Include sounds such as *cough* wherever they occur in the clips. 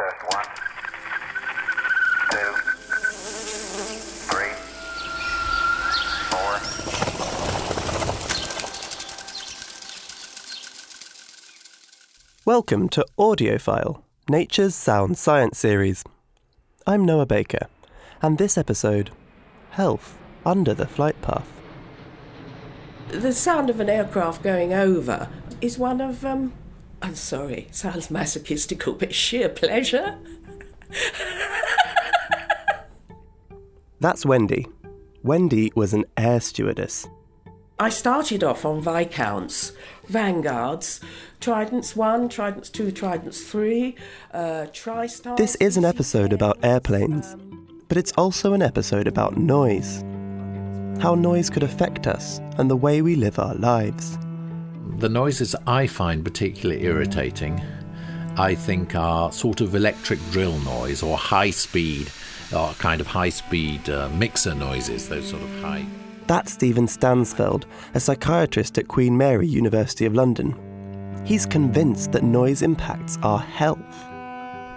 Test one, two, three, four. Welcome to Audiofile, Nature's Sound Science series. I'm Noah Baker, and this episode Health Under the Flight Path. The sound of an aircraft going over is one of, um, I'm sorry, sounds masochistical, but sheer pleasure. That's Wendy. Wendy was an air stewardess. I started off on Viscounts, Vanguards, Tridents 1, Tridents 2, Tridents 3, uh, TriStar. This is an episode about airplanes, but it's also an episode about noise. How noise could affect us and the way we live our lives. The noises I find particularly irritating, I think, are sort of electric drill noise or high speed, or kind of high speed uh, mixer noises, those sort of high. That's Stephen Stansfeld, a psychiatrist at Queen Mary University of London. He's convinced that noise impacts our health.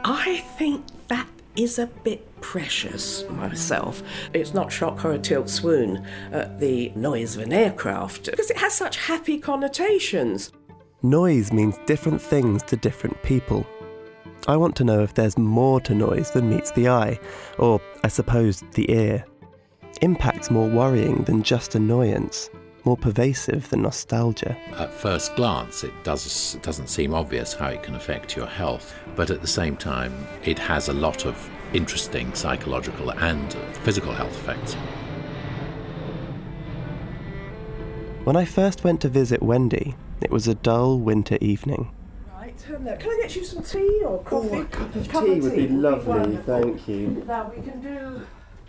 I think that is a bit precious myself. It's not shock, horror, tilt, swoon at the noise of an aircraft because it has such happy connotations. Noise means different things to different people. I want to know if there's more to noise than meets the eye, or, I suppose, the ear. Impact's more worrying than just annoyance, more pervasive than nostalgia. At first glance, it, does, it doesn't seem obvious how it can affect your health, but at the same time, it has a lot of interesting psychological and physical health effects. When I first went to visit Wendy, it was a dull winter evening. Right, turn. Can I get you some tea or coffee? Oh, a cup of tea would be lovely, wonderful. thank you. Now we can do.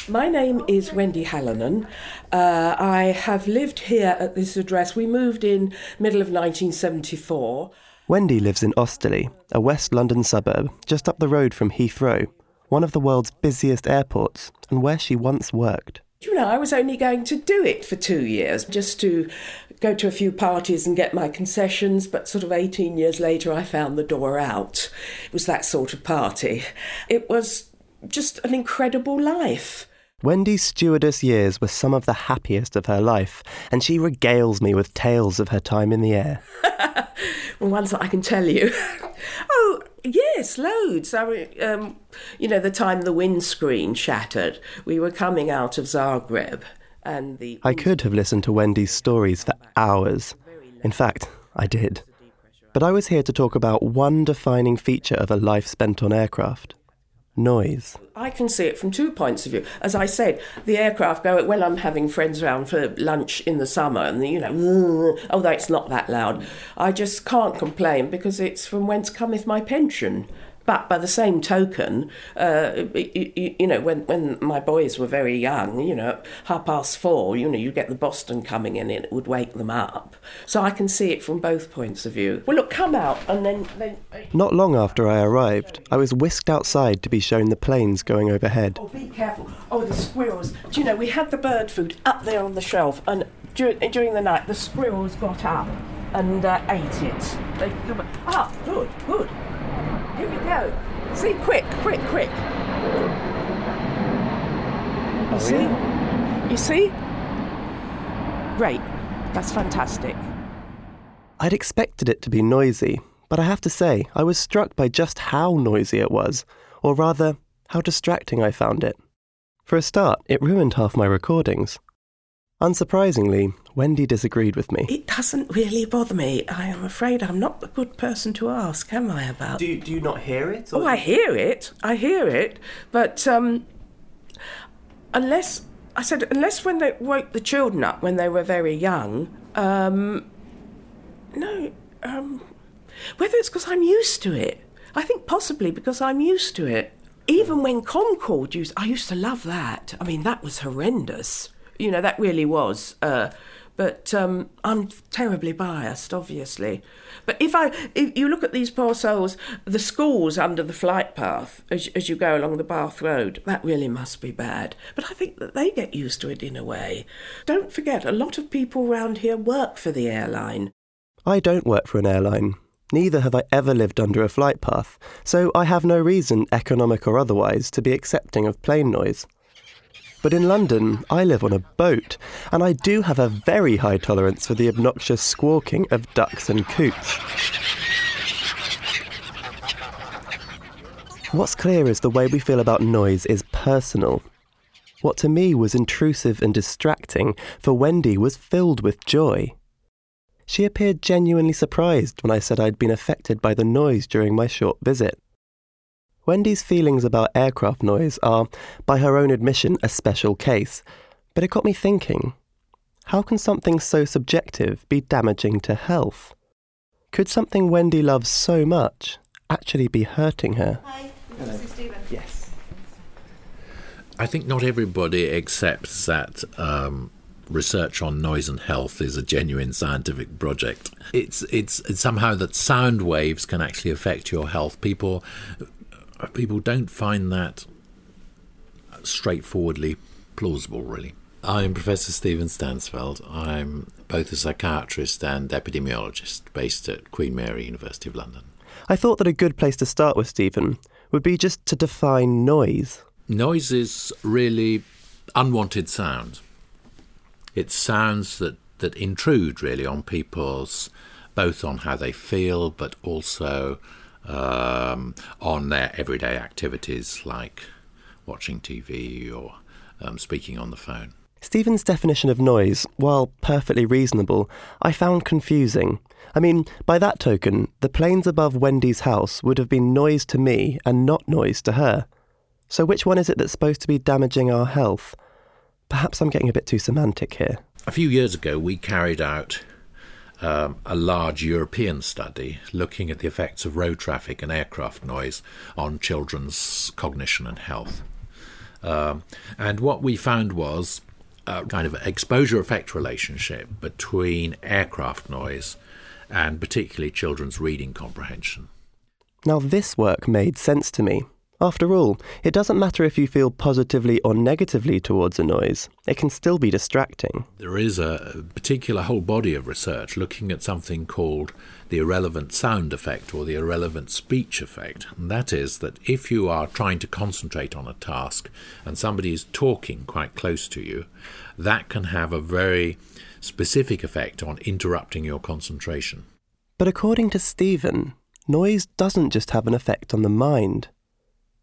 My name is Wendy Hallinan. Uh, I have lived here at this address. We moved in middle of 1974. Wendy lives in Osterley, a West London suburb just up the road from Heathrow, one of the world's busiest airports, and where she once worked. You know, I was only going to do it for two years just to go to a few parties and get my concessions, but sort of 18 years later, I found the door out. It was that sort of party. It was just an incredible life. Wendy's stewardess years were some of the happiest of her life, and she regales me with tales of her time in the air. *laughs* Well, ones that I can tell you. *laughs* oh, yes, loads. I mean, um, you know, the time the windscreen shattered, we were coming out of Zagreb, and the. I could have listened to Wendy's stories for hours. In fact, I did. But I was here to talk about one defining feature of a life spent on aircraft noise. I can see it from two points of view. As I said, the aircraft go, well, I'm having friends around for lunch in the summer, and, you know, although it's not that loud, I just can't complain because it's from whence cometh my pension. But by the same token, uh, you, you know, when, when my boys were very young, you know, half past four, you know, you get the Boston coming in and it would wake them up. So I can see it from both points of view. Well, look, come out and then. then Not long after I arrived, I was whisked outside to be shown the planes going overhead. Oh, be careful. Oh, the squirrels. Do you know, we had the bird food up there on the shelf, and dur- during the night, the squirrels got up and uh, ate it. They come up. Ah, good, good. Go. See, quick, quick, quick. You oh, see? You see? Great. That's fantastic. I'd expected it to be noisy, but I have to say, I was struck by just how noisy it was, or rather, how distracting I found it. For a start, it ruined half my recordings. Unsurprisingly, Wendy disagreed with me. It doesn't really bother me. I am afraid I'm not the good person to ask, am I, about you, do you not hear it? Oh, I hear it. I hear it. But um, unless I said unless when they woke the children up when they were very young, um, no. Um, whether it's because I'm used to it, I think possibly because I'm used to it. Even when Concorde used, I used to love that. I mean, that was horrendous. You know, that really was. Uh, but um, I'm terribly biased, obviously. But if I, if you look at these poor souls, the schools under the flight path as, as you go along the Bath Road, that really must be bad. But I think that they get used to it in a way. Don't forget, a lot of people around here work for the airline. I don't work for an airline, Neither have I ever lived under a flight path, so I have no reason, economic or otherwise, to be accepting of plane noise. But in London, I live on a boat, and I do have a very high tolerance for the obnoxious squawking of ducks and coots. What's clear is the way we feel about noise is personal. What to me was intrusive and distracting, for Wendy was filled with joy. She appeared genuinely surprised when I said I'd been affected by the noise during my short visit. Wendy's feelings about aircraft noise are, by her own admission, a special case, but it got me thinking how can something so subjective be damaging to health? Could something Wendy loves so much actually be hurting her? Hi, this is Stephen. Yes. I think not everybody accepts that um, research on noise and health is a genuine scientific project. It's, it's it's somehow that sound waves can actually affect your health. People Uh, people don't find that straightforwardly plausible, really. I'm Professor Stephen Stansfeld. I'm both a psychiatrist and epidemiologist based at Queen Mary University of London. I thought that a good place to start with, Stephen, would be just to define noise. Noise is really unwanted sound. It's sounds that, that intrude really on people's, both on how they feel, but also um, on their everyday activities like watching TV or um, speaking on the phone. Stephen's definition of noise, while perfectly reasonable, I found confusing. I mean, by that token, the planes above Wendy's house would have been noise to me and not noise to her. So which one is it that's supposed to be damaging our health? Perhaps I'm getting a bit too semantic here. A few years ago, we carried out um, a large European study looking at the effects of road traffic and aircraft noise on children's cognition and health. Um, and what we found was a kind of exposure effect relationship between aircraft noise and particularly children's reading comprehension. Now, this work made sense to me. After all, it doesn't matter if you feel positively or negatively towards a noise, it can still be distracting. There is a particular whole body of research looking at something called the irrelevant sound effect or the irrelevant speech effect. And that is that if you are trying to concentrate on a task and somebody is talking quite close to you, that can have a very specific effect on interrupting your concentration. But according to Stephen, noise doesn't just have an effect on the mind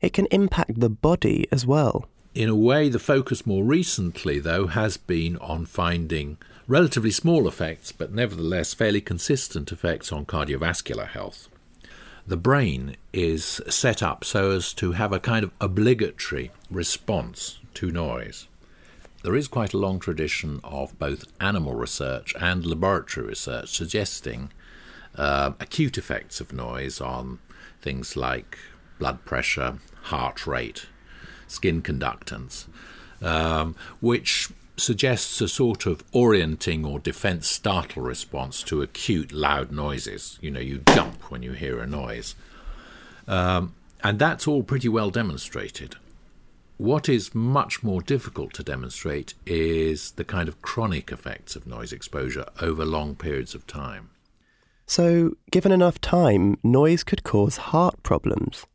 it can impact the body as well. In a way, the focus more recently, though, has been on finding relatively small effects, but nevertheless fairly consistent effects on cardiovascular health. The brain is set up so as to have a kind of obligatory response to noise. There is quite a long tradition of both animal research and laboratory research suggesting uh, acute effects of noise on things like blood pressure, heart rate, skin conductance, um, which suggests a sort of orienting or defense startle response to acute loud noises. You know, you jump when you hear a noise. Um, and that's all pretty well demonstrated. What is much more difficult to demonstrate is the kind of chronic effects of noise exposure over long periods of time. So, given enough time, noise could cause heart problems.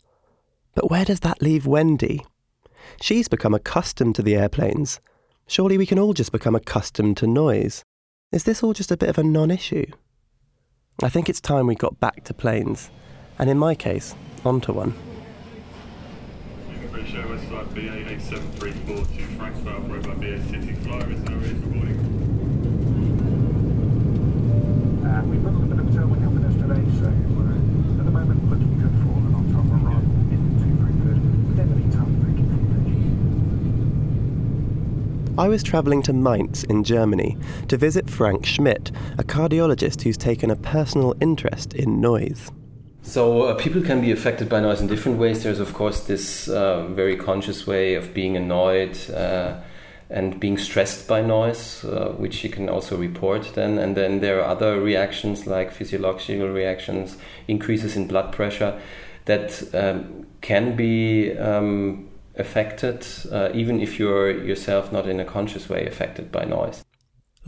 But where does that leave Wendy? She's become accustomed to the airplanes. Surely we can all just become accustomed to noise. Is this all just a bit of a non issue? I think it's time we got back to planes. And in my case, onto one. British Airways flight BA 8734 to Frankfurt, Robot BA City Flyer is now ready for boarding. Uh, we've got a little bit of tailwind helping us today, so we're at the moment looking good for an October run into Frankfurt. But in the meantime, thank you for your I was travelling to Mainz in Germany to visit Frank Schmidt, a cardiologist who's taken a personal interest in noise. So uh, people can be affected by noise in different ways. There's of course this uh, very conscious way of being annoyed uh, and being stressed by noise, uh, which you can also report then. And then there are other reactions like physiological reactions, increases in blood pressure, that um, can be um, affected uh, even if you're yourself not in a conscious way affected by noise.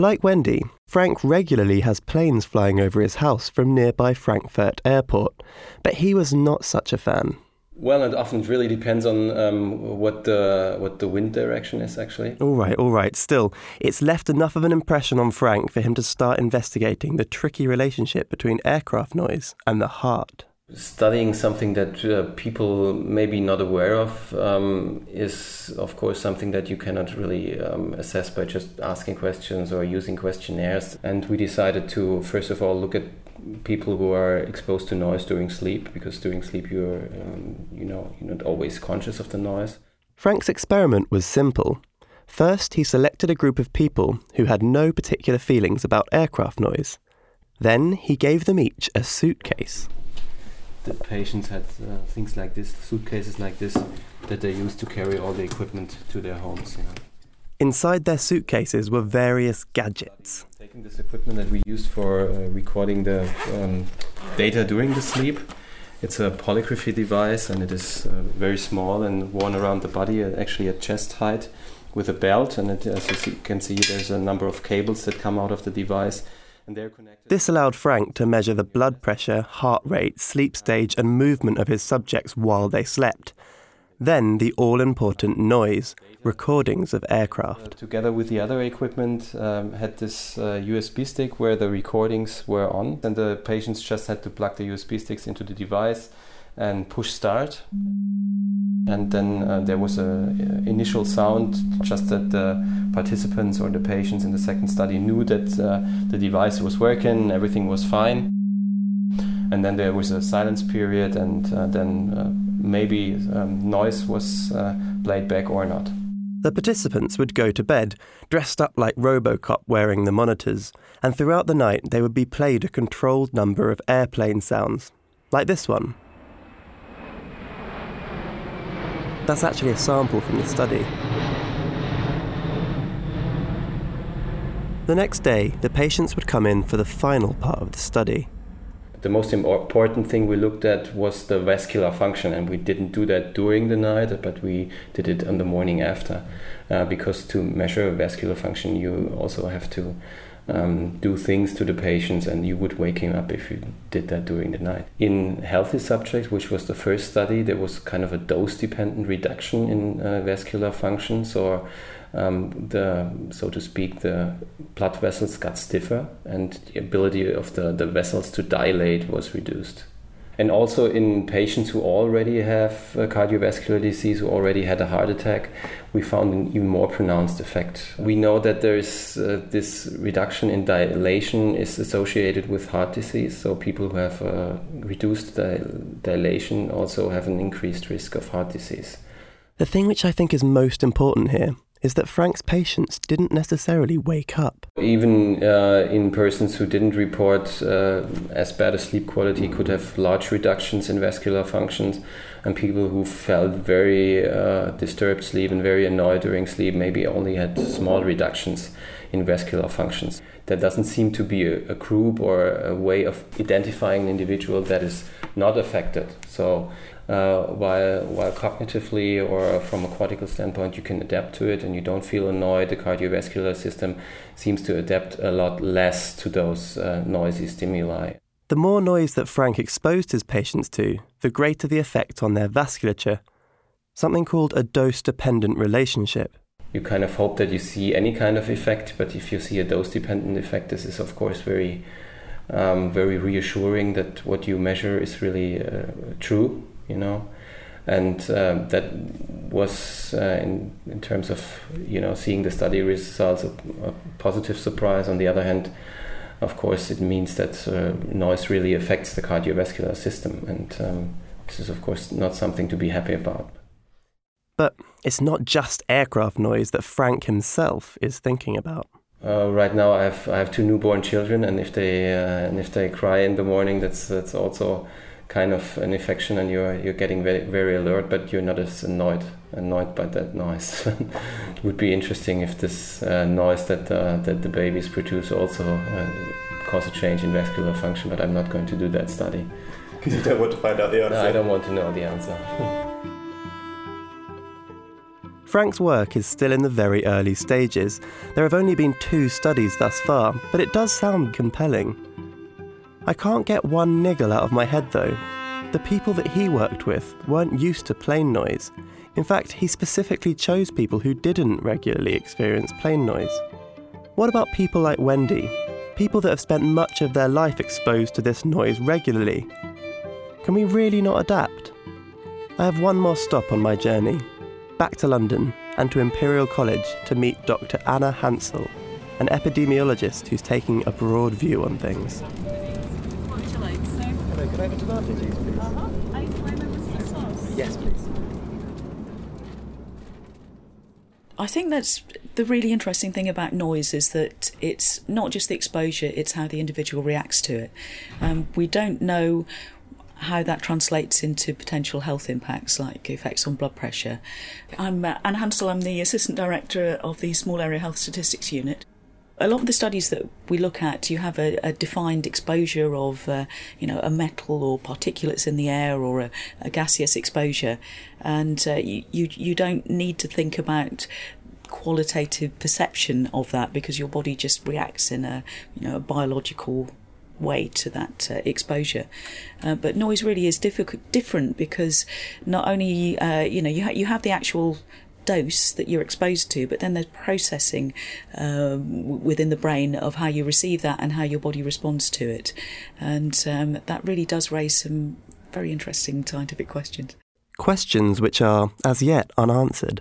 Like Wendy, Frank regularly has planes flying over his house from nearby Frankfurt Airport, but he was not such a fan. Well, it often really depends on um, what the what the wind direction is actually. All right, all right. Still, it's left enough of an impression on Frank for him to start investigating the tricky relationship between aircraft noise and the heart. Studying something that uh, people may be not aware of um, is, of course, something that you cannot really um, assess by just asking questions or using questionnaires. And we decided to, first of all, look at people who are exposed to noise during sleep, because during sleep you're, um, you know, you're not always conscious of the noise. Frank's experiment was simple. First, he selected a group of people who had no particular feelings about aircraft noise. Then he gave them each a suitcase. The patients had uh, things like this, suitcases like this, that they used to carry all the equipment to their homes. You know. Inside their suitcases were various gadgets. Taking this equipment that we use for uh, recording the um, data during the sleep. It's a polygraphy device and it is uh, very small and worn around the body, uh, actually at chest height, with a belt. And it, as you see, can see, there's a number of cables that come out of the device. And they're connected. This allowed Frank to measure the blood pressure, heart rate, sleep stage, and movement of his subjects while they slept. Then the all important noise, recordings of aircraft. together with the other equipment, um, had this uh, USB stick where the recordings were on, and the patients just had to plug the USB sticks into the device and push start. And then uh, there was a uh, initial sound, just that the participants or the patients in the second study knew that uh, the device was working, everything was fine. And then there was a silence period, and uh, then uh, maybe um, noise was uh, played back or not. The participants would go to bed, dressed up like Robocop wearing the monitors, and throughout the night they would be played a controlled number of airplane sounds, like this one. That's actually a sample from the study. The next day, the patients would come in for the final part of the study. The most important thing we looked at was the vascular function, and we didn't do that during the night, but we did it on the morning after. Uh, because to measure vascular function, you also have to um, do things to the patients, and you would wake him up if you did that during the night. In healthy subjects, which was the first study, there was kind of a dose dependent reduction in uh, vascular function. So um, the so to speak the blood vessels got stiffer and the ability of the, the vessels to dilate was reduced and also in patients who already have cardiovascular disease who already had a heart attack we found an even more pronounced effect. We know that there's uh, this reduction in dilation is associated with heart disease. So people who have uh, reduced dilation also have an increased risk of heart disease. The thing which i think is most important here is that Frank's patients didn't necessarily wake up. Even uh, in persons who didn't report uh, as bad a sleep quality could have large reductions in vascular functions, and people who felt very uh, disturbed sleep and very annoyed during sleep maybe only had small reductions in vascular functions. There doesn't seem to be a, a group or a way of identifying an individual that is not affected. So uh, while while cognitively or from a cortical standpoint you can adapt to it and you don't feel annoyed, the cardiovascular system seems to adapt a lot less to those uh, noisy stimuli. The more noise that Frank exposed his patients to, the greater the effect on their vasculature, something called a dose dependent relationship. You kind of hope that you see any kind of effect, but if you see a dose dependent effect, this is of course very, um, very reassuring that what you measure is really uh, true you know? And uh, that was uh, in, in terms of you know seeing the study results a, a, positive surprise. On the other hand of course it means that uh, noise really affects the cardiovascular system. And um, this is of course not something to be happy about. But it's not just aircraft noise that frank himself is thinking about. Uh, right now, I have I have two newborn children, and if they uh, and if they cry in the morning, that's that's also kind of an infection and you're you're getting very very alert, but you're not as annoyed annoyed by that noise. it *laughs* would be interesting if this uh, noise that uh, that the babies produce also uh, cause a change in vascular function, but I'm not going to do that study. *laughs* Because you don't want to find out the answer. No, I don't want to know the answer. *laughs* Frank's work is still in the very early stages. There have only been two studies thus far, but it does sound compelling. I can't get one niggle out of my head though. The people that he worked with weren't used to plane noise. In fact, he specifically chose people who didn't regularly experience plane noise. What about people like Wendy? People that have spent much of their life exposed to this noise regularly. Can we really not adapt? I have one more stop on my journey back to London and to Imperial College to meet Dr. Anna Hansell, an epidemiologist who's taking a broad view on things. Hello, could I have a tomato juice, please? Yes, please. I think that's the really interesting thing about noise is that it's not just the exposure, it's how the individual reacts to it. Um, we don't know how that translates into potential health impacts like effects on blood pressure. I'm uh, Anne Hansell, I'm the Assistant Director of the Small Area Health Statistics Unit. A lot of the studies that we look at, you have a, a defined exposure of, uh, you know, a metal or particulates in the air or a, a gaseous exposure, and uh, you, you don't need to think about qualitative perception of that because your body just reacts in a you know a biological way to that uh, exposure. Uh, but noise really is difficult, different because not only uh, you know you ha- you have the actual dose that you're exposed to, but then there's processing um, within the brain of how you receive that and how your body responds to it, and um, that really does raise some very interesting scientific questions. Questions which are, as yet, unanswered.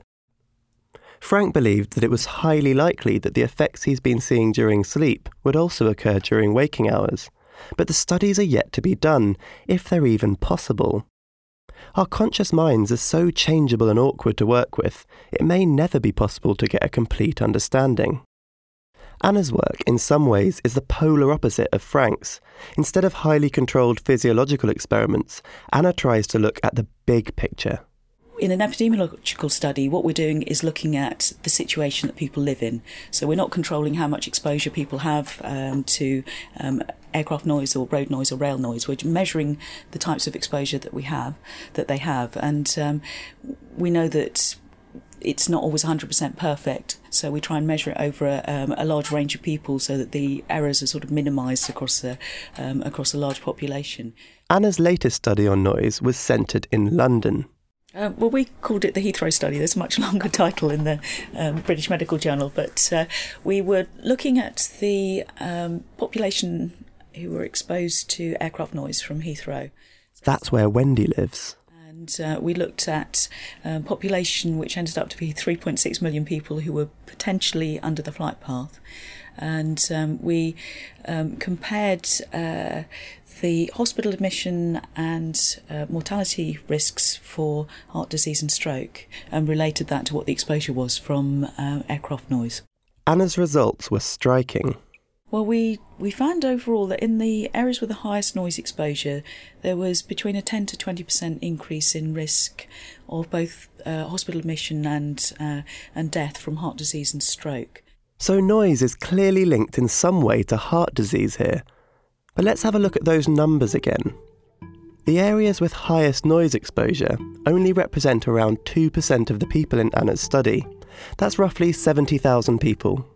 Frank believed that it was highly likely that the effects he's been seeing during sleep would also occur during waking hours, but the studies are yet to be done, if they're even possible. Our conscious minds are so changeable and awkward to work with, it may never be possible to get a complete understanding. Anna's work, in some ways, is the polar opposite of Frank's. Instead of highly controlled physiological experiments, Anna tries to look at the big picture. In an epidemiological study, what we're doing is looking at the situation that people live in. So we're not controlling how much exposure people have um, to um, aircraft noise or road noise or rail noise. We're measuring the types of exposure that we have, that they have, and um, we know that it's not always 100% perfect. So we try and measure it over a, um, a large range of people so that the errors are sort of minimised across a, um, across a large population. Anna's latest study on noise was centred in London. Uh, well, we called it the Heathrow study. There's a much *laughs* longer title in the um, British Medical Journal, but uh, we were looking at the um, population who were exposed to aircraft noise from Heathrow. That's where Wendy lives. And uh, we looked at um, population which ended up to be 3.6 million people who were potentially under the flight path. And um, we um, compared uh, the hospital admission and uh, mortality risks for heart disease and stroke and related that to what the exposure was from uh, aircraft noise. Anna's results were striking. Well, we, we found overall that in the areas with the highest noise exposure, there was between a 10 to 20% increase in risk of both uh, hospital admission and, uh, and death from heart disease and stroke. So, noise is clearly linked in some way to heart disease here. But let's have a look at those numbers again. The areas with highest noise exposure only represent around 2% of the people in Anna's study. That's roughly 70,000 people.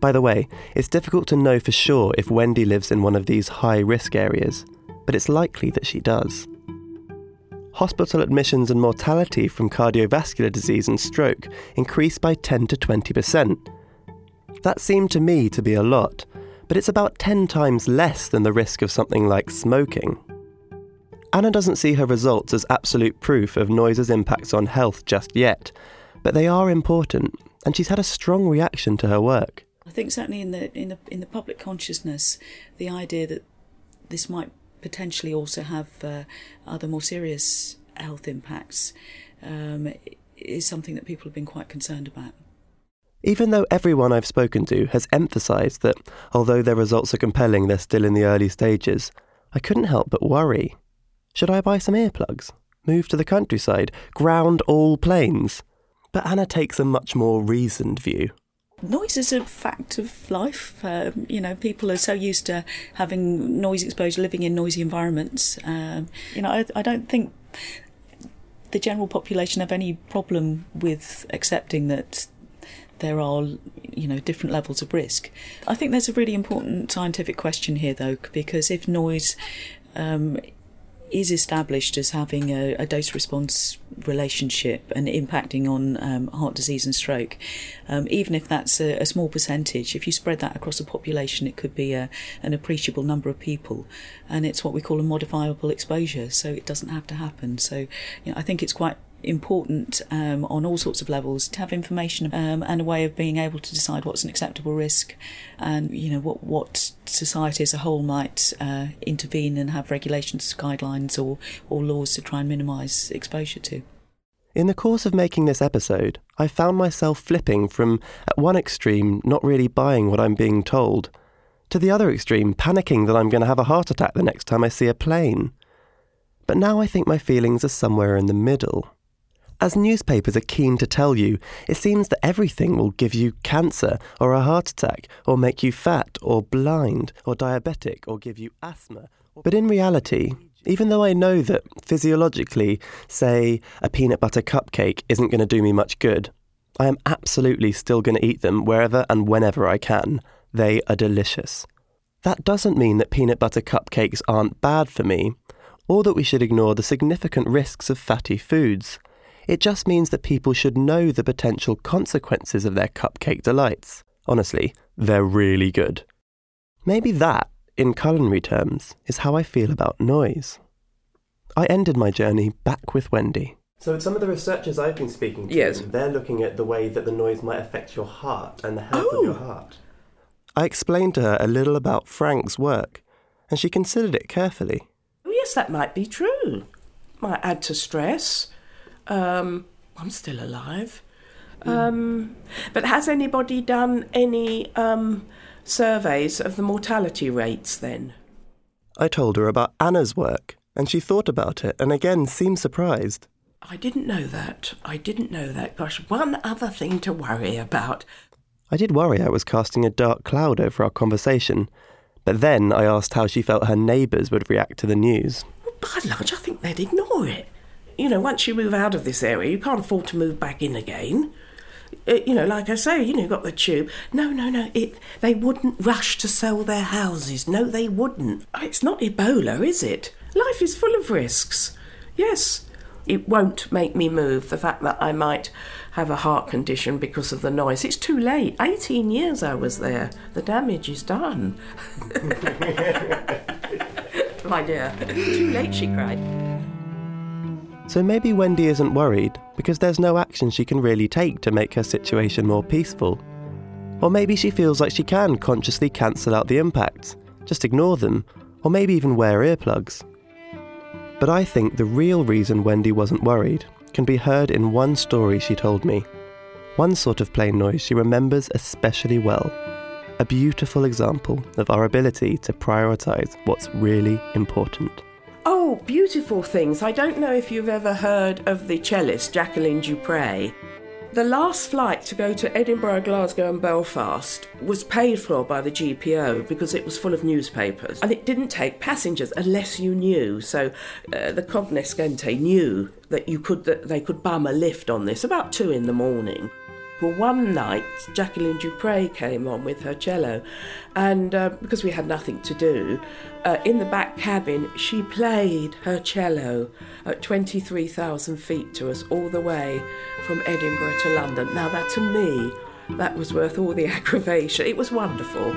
By the way, it's difficult to know for sure if Wendy lives in one of these high risk areas, but it's likely that she does. Hospital admissions and mortality from cardiovascular disease and stroke increased by 10 to 20%. That seemed to me to be a lot, but it's about 10 times less than the risk of something like smoking. Anna doesn't see her results as absolute proof of noise's impacts on health just yet, but they are important, and she's had a strong reaction to her work. I think certainly in the in the in the public consciousness, the idea that this might potentially also have uh, other more serious health impacts um, is something that people have been quite concerned about. Even though everyone I've spoken to has emphasised that although their results are compelling, they're still in the early stages, I couldn't help but worry. Should I buy some earplugs? Move to the countryside? Ground all planes? But Anna takes a much more reasoned view. Noise is a fact of life. Um, you know, people are so used to having noise exposure, living in noisy environments. Um, you know, I, I don't think the general population have any problem with accepting that there are you know different levels of risk i think there's a really important scientific question here though because if noise um, is established as having a, a dose response relationship and impacting on um, heart disease and stroke. Um, even if that's a, a, small percentage, if you spread that across a population, it could be a, an appreciable number of people. And it's what we call a modifiable exposure, so it doesn't have to happen. So you know, I think it's quite important um, on all sorts of levels to have information um, and a way of being able to decide what's an acceptable risk and you know what what society as a whole might uh, intervene and have regulations guidelines or, or laws to try and minimise exposure to. In the course of making this episode, I found myself flipping from, at one extreme, not really buying what I'm being told, to the other extreme, panicking that I'm going to have a heart attack the next time I see a plane. But now I think my feelings are somewhere in the middle. As newspapers are keen to tell you, it seems that everything will give you cancer or a heart attack or make you fat or blind or diabetic or give you asthma. But in reality, even though I know that physiologically, say, a peanut butter cupcake isn't going to do me much good, I am absolutely still going to eat them wherever and whenever I can. They are delicious. That doesn't mean that peanut butter cupcakes aren't bad for me, or that we should ignore the significant risks of fatty foods. It just means that people should know the potential consequences of their cupcake delights. Honestly, they're really good. Maybe that, in culinary terms, is how I feel about noise. I ended my journey back with Wendy. So some of the researchers I've been speaking to, Yes. they're looking at the way that the noise might affect your heart and the health Oh. of your heart. I explained to her a little about Frank's work, and she considered it carefully. Oh, yes, that might be true. Might add to stress. Um, I'm still alive. Um, but has anybody done any um, surveys of the mortality rates then? I told her about Anna's work, and she thought about it and again seemed surprised. I didn't know that. I didn't know that. Gosh, one other thing to worry about. I did worry I was casting a dark cloud over our conversation, but then I asked how she felt her neighbours would react to the news. Well, by and large, I think they'd ignore it. You know, once you move out of this area, you can't afford to move back in again. Uh, you know, like I say, you know, you've got the tube. No, no, no. It. They wouldn't rush to sell their houses. No, they wouldn't. It's not Ebola, is it? Life is full of risks. Yes, it won't make me move. The fact that I might have a heart condition because of the noise. It's too late. 18 years I was there. The damage is done. *laughs* My dear. Too late, she cried. So maybe Wendy isn't worried because there's no action she can really take to make her situation more peaceful. Or maybe she feels like she can consciously cancel out the impacts, just ignore them, or maybe even wear earplugs. But I think the real reason Wendy wasn't worried can be heard in one story she told me. One sort of plane noise she remembers especially well. A beautiful example of our ability to prioritise what's really important. Oh, beautiful things. I don't know if you've ever heard of the cellist Jacqueline du Pré. The last flight to go to Edinburgh, Glasgow, and Belfast was paid for by the GPO because it was full of newspapers. And it didn't take passengers unless you knew. So uh, the cognoscente knew that you could that they could bum a lift on this about two in the morning. Well, one night, Jacqueline du Pré came on with her cello, and uh, because we had nothing to do, uh, in the back cabin, she played her cello at 23,000 feet to us all the way from Edinburgh to London. Now, that to me, that was worth all the *laughs* aggravation. It was wonderful.